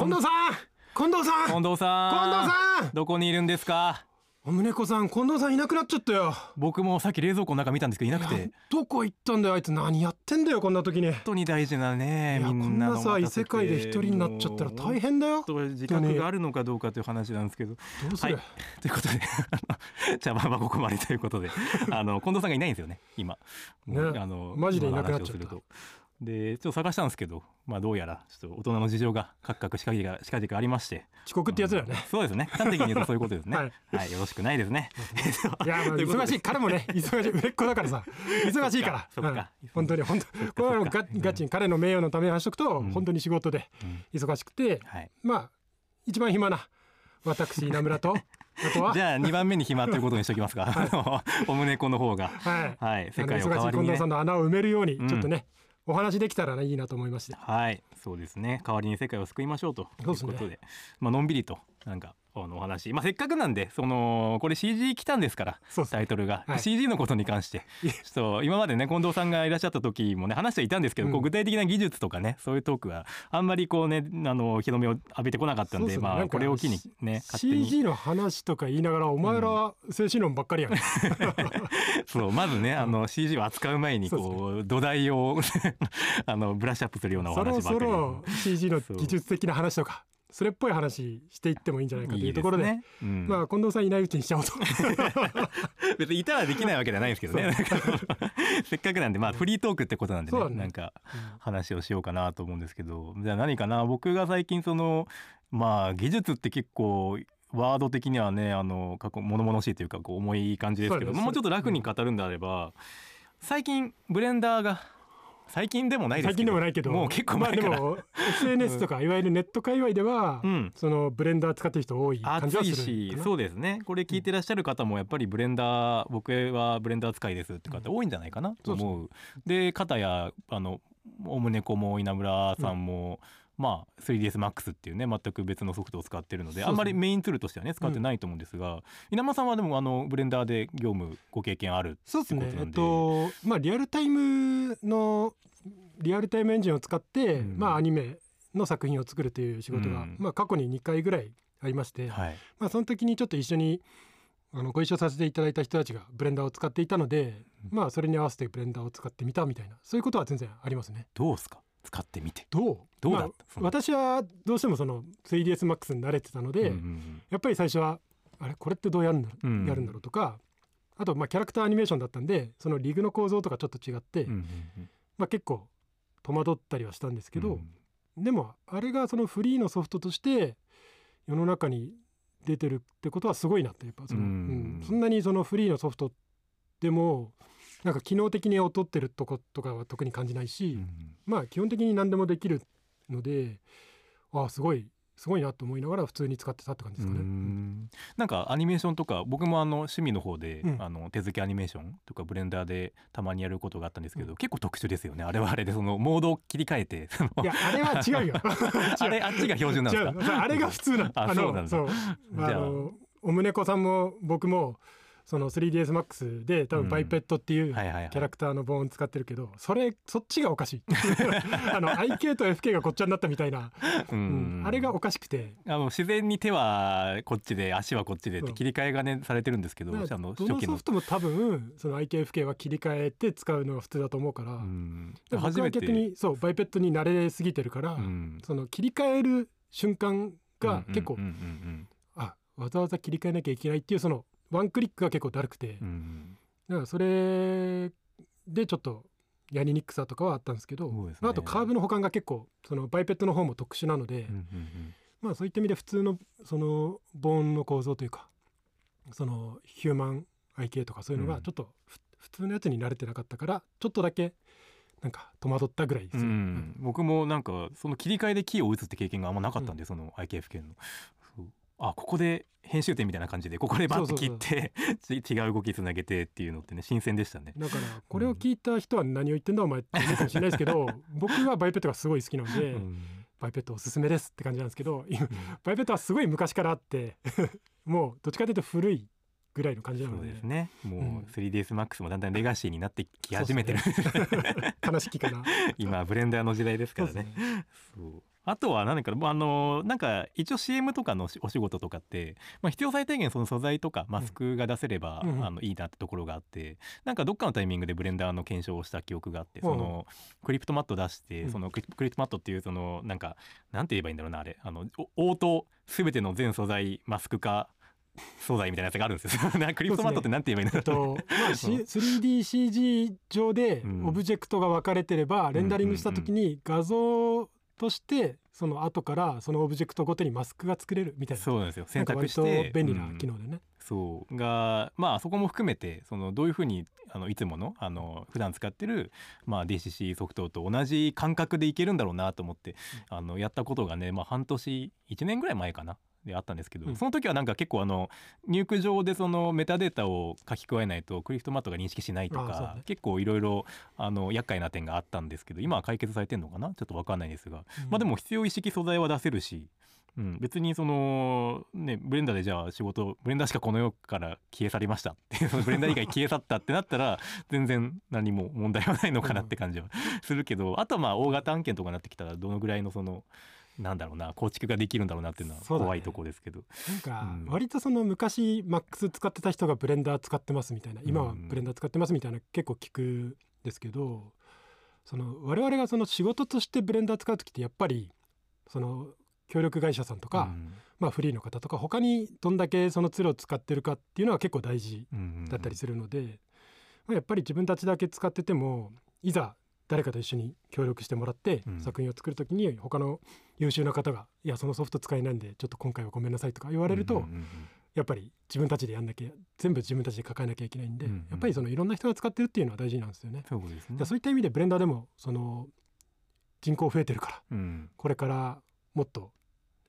近藤さん近藤さん近藤さん近藤さん。どこにいるんですか？おむねこさん近藤さんいなくなっちゃったよ。僕もさっき冷蔵庫の中見たんですけどいなくて。本どこ行ったんだよあいつ何やってんだよこんな時に。当に大事なねいやみんなこんなさ異の待たせて。世界で一人になっちゃったら大変だよ。もう本当自覚があるのかどうかという話なんですけど。どうする？はい、ということで あの茶番はここまでということで。あの近藤さんがいないんですよね今、もうね。あのマジでいなくなっちゃった。今の話をするとでちょっと探したんですけどまあどうやらちょっと大人の事情がカクカクしかじかしかじかありまして。遅刻ってやつだよね。そうですね。端的に言うとそういうことですね。ははい。い、よろしくないですね。いやまあ忙しい彼もね忙しい売れっ子だからさ。忙しいから。そっかうん。本当に本当。これはもうガガチに彼の名誉のために話しとくと本当に仕事で忙しくてはい。まあ一番暇な私稲村と じゃあ2番目に暇ということにしておきますか。あのおむねこの方が。はい、はい。世界をあの忙しい代わりにね。近藤さんの穴を埋めるようにうんちょっとね、お話できたらいいなと思いまして。はい、そうですね。代わりに世界を救いましょうというこそうですね。とで、まあのんびりとなんかあのお話、まあせっかくなんでそのこれ CG 来たんですからタイトルが、はい。CG のことに関して。ちょっと今までね近藤さんがいらっしゃった時もね話していたんですけど、うん。こう具体的な技術とかねそういうトークはあんまりこうねあの日の目を浴びてこなかったんで、まあこれを機にね CG の話とか言いながらお前ら精神論ばっかりやん、そうまずねあの CG を扱う前にこう土台を あのブラッシュアップするようなおそろそ話ばっかり。ろ CG の技術的な話とかそれっぽい話していってもいいんじゃないかというところでねうん。まあ近藤さんいないうちにしちゃおうと。別にいたらできないわけではないんですけどね。せっかくなんで、まあフリートークってことなんでね、ね。なんか話をしようかなと思うんですけど、じゃあ何かな？僕が最近その、まあ技術って結構、ワード的にはね、あの、過去、物々しいというか、こう重い感じですけど、もうちょっと楽に語るんであれば、最近、ブレンダーが、最近でもないです最けど。近でもないけど。もう結構前から。まあでも SNS とかいわゆるネット界隈では、うん。そのブレンダー使ってる人多い感じはするしそうですね。これ聞いてらっしゃる方もやっぱりブレンダー僕はブレンダー使いですって方多いんじゃないかなと思う。で片やあのおむねこも稲村さんも、まあ 3DSMAX っていうね全く別のソフトを使ってるのであんまりメインツールとしてはね使ってないと思うんですが、稲村さんはでもあのブレンダーで業務ご経験あるそうですね。えっとまあリアルタイムのリアルタイムエンジンを使って、うん。まあアニメの作品を作るという仕事が、うん。まあ過去に2回ぐらいありまして、はい。まあその時にちょっと一緒にあのご一緒させていただいた人たちがブレンダーを使っていたので、まあそれに合わせてブレンダーを使ってみたみたいなそういうことは全然ありますね。どうですか？使ってみて。どう？どうだ？ったまあ私はどうしてもその 3DSMAX に慣れてたので、うんうんうん。やっぱり最初はあれ？これってどうやるんだろう、うん。やるんだろうとかあとまあキャラクターアニメーションだったんでそのリグの構造とかちょっと違って、うんうん。まあ、結構戸惑ったりはしたんですけど、うん。でもあれがそのフリーのソフトとして世の中に出てるってことはすごいなってやっぱその、うん。うん。そんなにそのフリーのソフトでもなんか機能的に劣ってるとことかは特に感じないし、うん。まあ基本的に何でもできるのでああすごいすごいなと思いながら普通に使ってたって感じですかね。ん。なんかアニメーションとか僕もあの趣味の方で、うん。あの手付けアニメーションとかブレンダーでたまにやることがあったんですけど、結構特殊ですよね。あれはあれでそのモードを切り替えて。そのいやあれは違うよ。あれあっちが標準なんですか？あれが普通なあそうなんだ。じゃあ。おむねこさんも僕もその 3DSMAX で多分バイペットっていうキャラクターのボーン使ってるけど、それそっちがおかしい。あの IK と FK がこっちゃになったみたいな、ううん。んあれがおかしくて。あの自然に手はこっちで足はこっちでって切り替えがねされてるんですけどあのどのソフトも多分その IKFK は切り替えて使うのが普通だと思うから、うん。で僕は逆にそうバイペットに慣れすぎてるから、うん。その切り替える瞬間が結構、あわざわざ切り替えなきゃいけないっていうそのワンクリックが結構だるくて、うんうん。だからそれでちょっとやりにくさとかはあったんですけどね。まあ、あとカーブの保管が結構そのバイペットの方も特殊なので、うんうんうん。まあそういった意味で普通のそのボーンの構造というかそのヒューマン IK とかそういうのうん。がちょっとふ、普通のやつに慣れてなかったからちょっとだけなんか戸惑ったぐらいですうよ、ん、僕もなんかその切り替えでキーを打つって経験があんまなかったんで、その IKF のそうあここで編集点みたいな感じでここでバッて切って ち違う動きつなげてっていうのってね新鮮でしたね。だからこれを聞いた人は何を言ってんだお前って思うかもしれないですけど僕はバイペットがすごい好きなので、うんバイペットおすすめですって感じなんですけど、今バイペットはすごい昔からあって もうどっちかというと古いぐらいの感じなそのでうですねもううん 3DSMAX もだんだんレガシーになってき始めてる、そう悲しきかな。今ブレンダーの時代ですからね。そうあとは何かあのなんか一応 CM とかのお仕事とかって、まあ、必要最低限その素材とかマスクが出せれば、うん、あのいいなってところがあってなんかどっかのタイミングでブレンダーの検証をした記憶があって、その Cryptomatte 出して、その Cryptomatte っていうそのなんかなんて言えばいいんだろうなあれ。あの応答全ての全素材マスク化素材みたいなやつがあるんですよ。Cryptomatte ってなんて言えばいいんだろう、ね、まあ、3DCG 上でオブジェクトが分かれてれば、レンダリングした時に画像としてその後からそのオブジェクトごとにマスクが作れるみたいな。そうなんですよ。選択して便利な機能でね、うん、そう。がまあそこも含めてそのどういうふうにあのいつものあの普段使ってる、まあ、DCC ソフトと同じ感覚でいけるんだろうなと思って、うん、あのやったことがね、まあ、半年1年ぐらい前かなであったんですけど、うん、その時はなんか結構あの入力上でそのメタデータを書き加えないと Cryptomatte が認識しないとか、ね、結構いろいろ厄介な点があったんですけど今は解決されてるのかな？ちょっと分かんないですが、うん、まあでも必要一式素材は出せるし、うん、別にそのねブレンダーでじゃあ仕事ブレンダーしかこの世から消え去りましたっていう ブレンダー以外消え去ったってなったら全然何も問題はないのかなって感じはするけど、あとはまあ大型案件とかになってきたらどのぐらいのその。なんだろうな構築ができるんだろうなっていうのは怖いとこですけど、ね、なんか割とその昔 Max 使ってた人がブレンダー使ってますみたいな今はブレンダー使ってますみたいな結構聞くんですけどその我々がその仕事としてブレンダー使う時ってやっぱりその協力会社さんとか、うん、まあ、フリーの方とか他にどんだけそのツールを使ってるかっていうのは結構大事だったりするので、まあ、やっぱり自分たちだけ使っててもいざ誰かと一緒に協力してもらって作品を作る時に他の優秀な方が「いやそのソフト使えないんでちょっと今回はごめんなさい」とか言われるとやっぱり自分たちでやんなきゃ全部自分たちで抱えなきゃいけないんでやっぱりそのいろんな人が使ってるっていうのは大事なんですよね。そうですね。そういった意味でブレンダーでもその人口増えてるからこれからもっと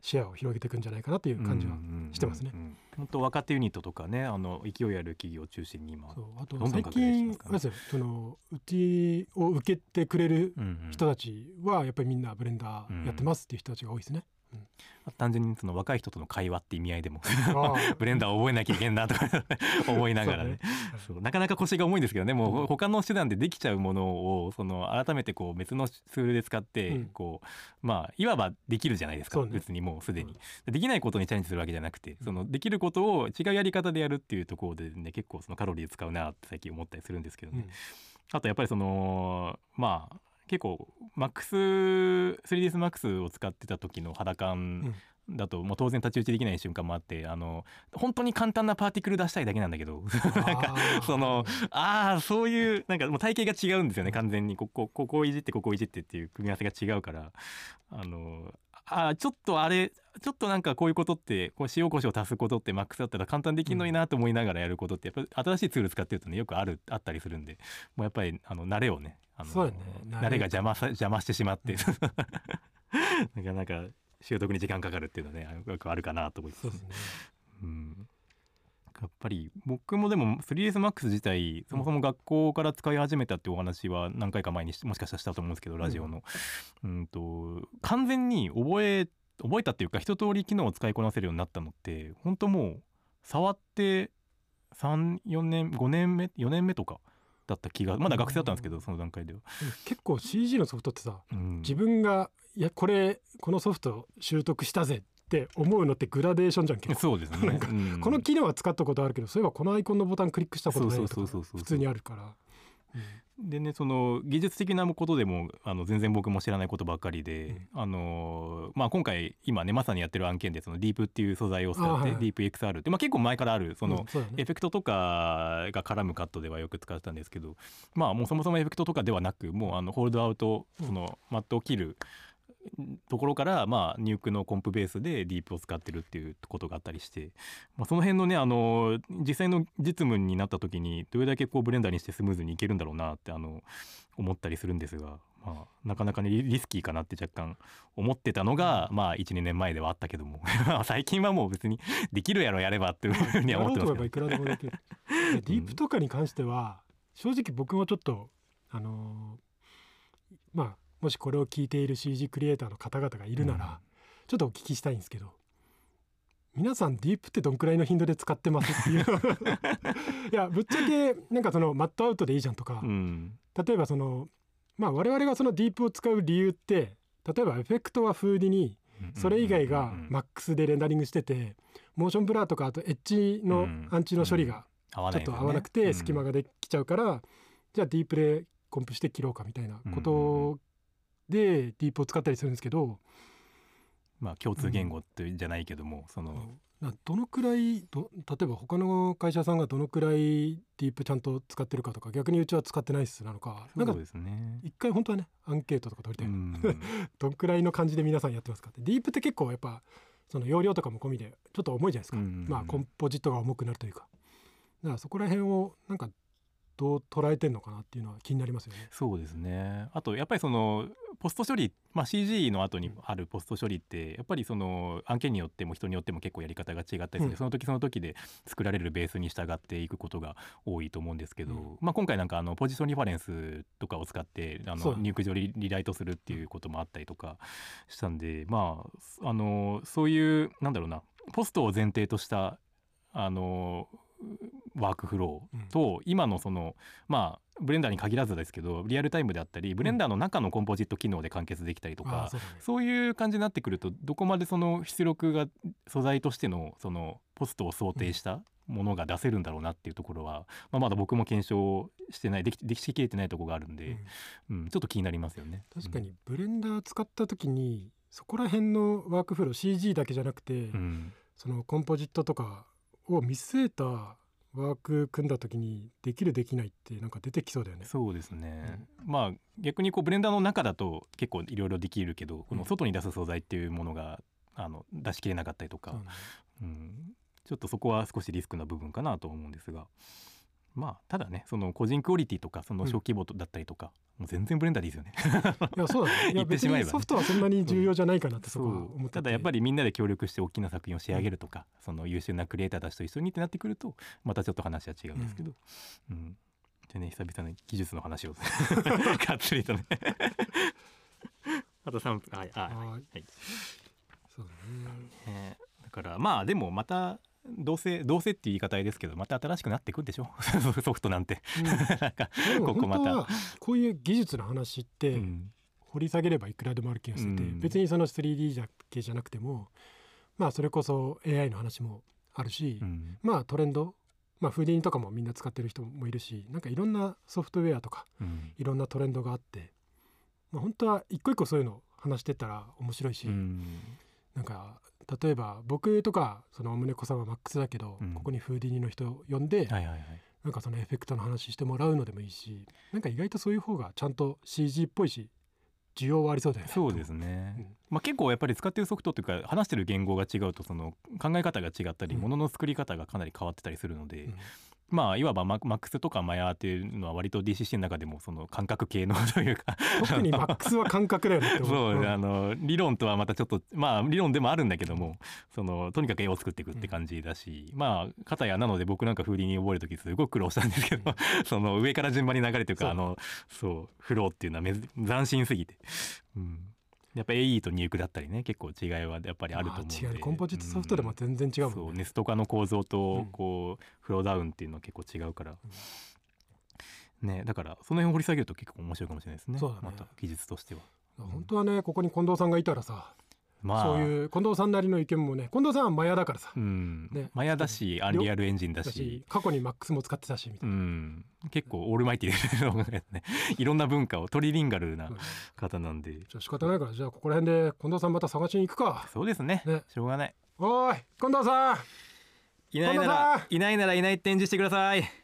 シェアを広げていくんじゃないかなという感じはしてますね。本当若手ユニットとかねあの勢いある企業を中心に今あと最近まずそのうちを受けてくれる人たちはやっぱりみんなブレンダーやってますっていう人たちが多いですね。うん、単純にその若い人との会話って意味合いでも ブレンダーを覚えなきゃいけんなとか 思いながらね。そうなかなか腰が重いんですけどね。もう他の手段でできちゃうものをその改めてこう別のツールで使ってこう、まあいわばできるじゃないですか、ね、別にもうすでに、できないことにチャレンジするわけじゃなくてそのできることを違うやり方でやるっていうところでね結構そのカロリー使うなって最近思ったりするんですけどね、あとやっぱりそのまあ結構マックス 3ds マックスを使ってた時の肌感だともう当然太刀打ちできない瞬間もあってあの本当に簡単なパーティクル出したいだけなんだけど なんかそのああそういうなんかもう体型が違うんですよね完全に。ここここをいじってここをいじってっていう組み合わせが違うから。あのあちょっとあれちょっとなんかこういうことってこう塩コショウ足すことってマックスだったら簡単できるのになと思いながらやることってやっぱり新しいツール使ってるとねよくあるあったりするんでもうやっぱりあの慣れをねあの、ね、慣れが邪魔さ邪魔してしまって、うん、なかなか習得に時間かかるっていうのはねよくあるかなと思います。そうですね。うん。やっぱり僕もでも 3dsMAX 自体そもそも学校から使い始めたってお話は何回か前にもしかしたらしたと思うんですけどラジオの、うん、うんと完全に覚え覚えたっていうか一通り機能を使いこなせるようになったのって本当もう触って34年5年目4年目とかだった気がまだ学生だったんですけどその段階では。結構 CG のソフトってさ、うん、自分がいやこれこのソフト習得したぜって思うのってグラデーションじゃんけそうですね、うん、この機能は使ったことあるけどそういえばこのアイコンのボタンクリックしたことないとか普通にあるから。うん、でねその技術的なことでもあの全然僕も知らないことばっかりで、うん、あのまあ、今回今ねまさにやってる案件でそのディープっていう素材を使って、はい、ディープ XR って、まあ、結構前からあるその、エフェクトとかが絡むカットではよく使ってたんですけどまあもうそもそもエフェクトとかではなくもうあのホールドアウトそのマットを切る、ところからまあ Nuke のコンプベースでディープを使ってるっていうことがあったりして、まあ、その辺のねあの実際の実務になった時にどれだけこうブレンダーにしてスムーズにいけるんだろうなってあの思ったりするんですが、まあ、なかなかねリスキーかなって若干思ってたのが、まあ12年前ではあったけども 最近はもう別にできるやろやればっていうふうには思ってますけど。いくらでもできるディープとかに関しては正直僕もちょっとあのー、まあもしこれを聞いている CG クリエイターの方々がいるなら、うん、ちょっとお聞きしたいんですけど皆さんディープってどんくらいの頻度で使ってますっていう。いやぶっちゃけなんかそのマットアウトでいいじゃんとか、うん、例えばそのまあ我々がそのディープを使う理由って例えばエフェクトは Houdini それ以外が Max でレンダリングしててモーションブラーとかあとエッジのアンチの処理がちょっと合わなくて隙間ができちゃうからじゃあディープでコンプして切ろうかみたいなことでディープを使ったりするんですけど。まあ共通言語ってじゃないけどもその。どのくらいど例えば他の会社さんがどのくらいディープちゃんと使ってるかとか逆にうちは使ってないっすなのか。なんか一回本当はねアンケートとか取りたい どんくらいの感じで皆さんやってますかって。ディープって結構やっぱその容量とかも込みでちょっと重いじゃないですか、まあコンポジットが重くなるというか。だからそこら辺をなんかどう捉えてんのかなっていうのは気になりますよね。そうですね。あとやっぱりそのポスト処理、まあ、CG の後にあるポスト処理ってやっぱりその案件によっても人によっても結構やり方が違ったりする、うん、その時その時で作られるベースに従っていくことが多いと思うんですけど、うん、まあ、今回なんかあのポジションリファレンスとかを使ってあの入力上リライトするっていうこともあったりとかしたんでまああのそういうなんだろうなポストを前提としたあのワークフローと、うん、今のそのまあブレンダーに限らずですけどリアルタイムであったりブレンダーの中のコンポジット機能で完結できたりとか、うんそうね、そう。いう感じになってくるとどこまでその出力が素材としてのそのポストを想定したものが出せるんだろうなっていうところは、まあ、まだ僕も検証してないできでききれてないところがあるんで、うん、うん、ちょっと気になりますよね。確かにブレンダー使った時にそこら辺のワークフロー CG だけじゃなくて、そのコンポジットとかを見据えたワーク組んだ時にできるできないってなんか出てきそうだよね。そうですね。うん、まあ逆にこうブレンダーの中だと結構いろいろできるけど、この外に出す素材っていうものがあの出しきれなかったりとか、うん、ちょっとそこは少しリスクな部分かなと思うんですが。まあただねその個人クオリティとかその小規模だったりとか、うん、もう全然ブレンダーでいいですよね。いやそうだね。言ってしまえば、ソフトはそんなに重要じゃないかなってそこは思ってただやっぱりみんなで協力して大きな作品を仕上げるとか、うん、その優秀なクリエイターたちと一緒にってなってくるとまたちょっと話は違うんですけど、うん、うん、でね久々の技術の話を がっつりとね あと3分はいはい。はいそうだね、えー、だからまあでもまたどうせどうせっていう言い方ですけどまた新しくなっていくんでしょ？ソフトなんて、うん、ここまた。こういう技術の話って、うん、掘り下げればいくらでもある気がしてて、う。ん、別にその 3D だけじゃなくてもまあそれこそ AI の話もあるし、まあトレンドまあフーディンとかもみんな使ってる人もいるしなんかいろんなソフトウェアとか、いろんなトレンドがあって、まあ、本当は一個一個そういうの話してったら面白いし、なんか例えば僕とかそのお胸子さんはマックスだけど、うん、ここにフーディニの人呼んで、はいはいはい、なんかそのエフェクトの話してもらうのでもいいしなんか意外とそういう方がちゃんと CG っぽいし需要はありそうだよね。そうですね。うん、まあ結構やっぱり使ってるソフトというか話してる言語が違うとその考え方が違ったり、うん、ものの作り方がかなり変わってたりするので、うん、まあいわばマックスとかマヤーっていうのは割と DCC の中でもその感覚系の というか特にマックスは感覚だよねそう、あの理論とはまたちょっとまあ理論でもあるんだけどもそのとにかく絵を作っていくって感じだし、うん、まあ片やなので僕なんか風鈴に覚える時すごく苦労したんですけど、うん、その上から順番に流れというかあのそう。フローっていうのは斬新すぎて、うん、やっぱ AE と入力だったりね結構違いはやっぱりあると思うので。コンポジットソフトでも全然違うもん、ね、そうネスト化の構造とこう、フローダウンっていうのは結構違うから、ねだからその辺掘り下げると結構面白いかもしれないですね。そうだね。また技術としては。本当はねここに近藤さんがいたらさまあ、そういう近藤さんなりの意見もね近藤さんはマヤだからさ、うん。ね、マヤだしアンリアルエンジンだし。過去にマックスも使ってたしみたいな、うん、結構オールマイティでね いろんな文化をトリリンガルな方なんで、うん、じゃあ仕方ないからじゃあここら辺で近藤さんまた探しに行くか。そうですね、ね、しょうがない。おい近藤さん。いないならいないならいないって演じしてください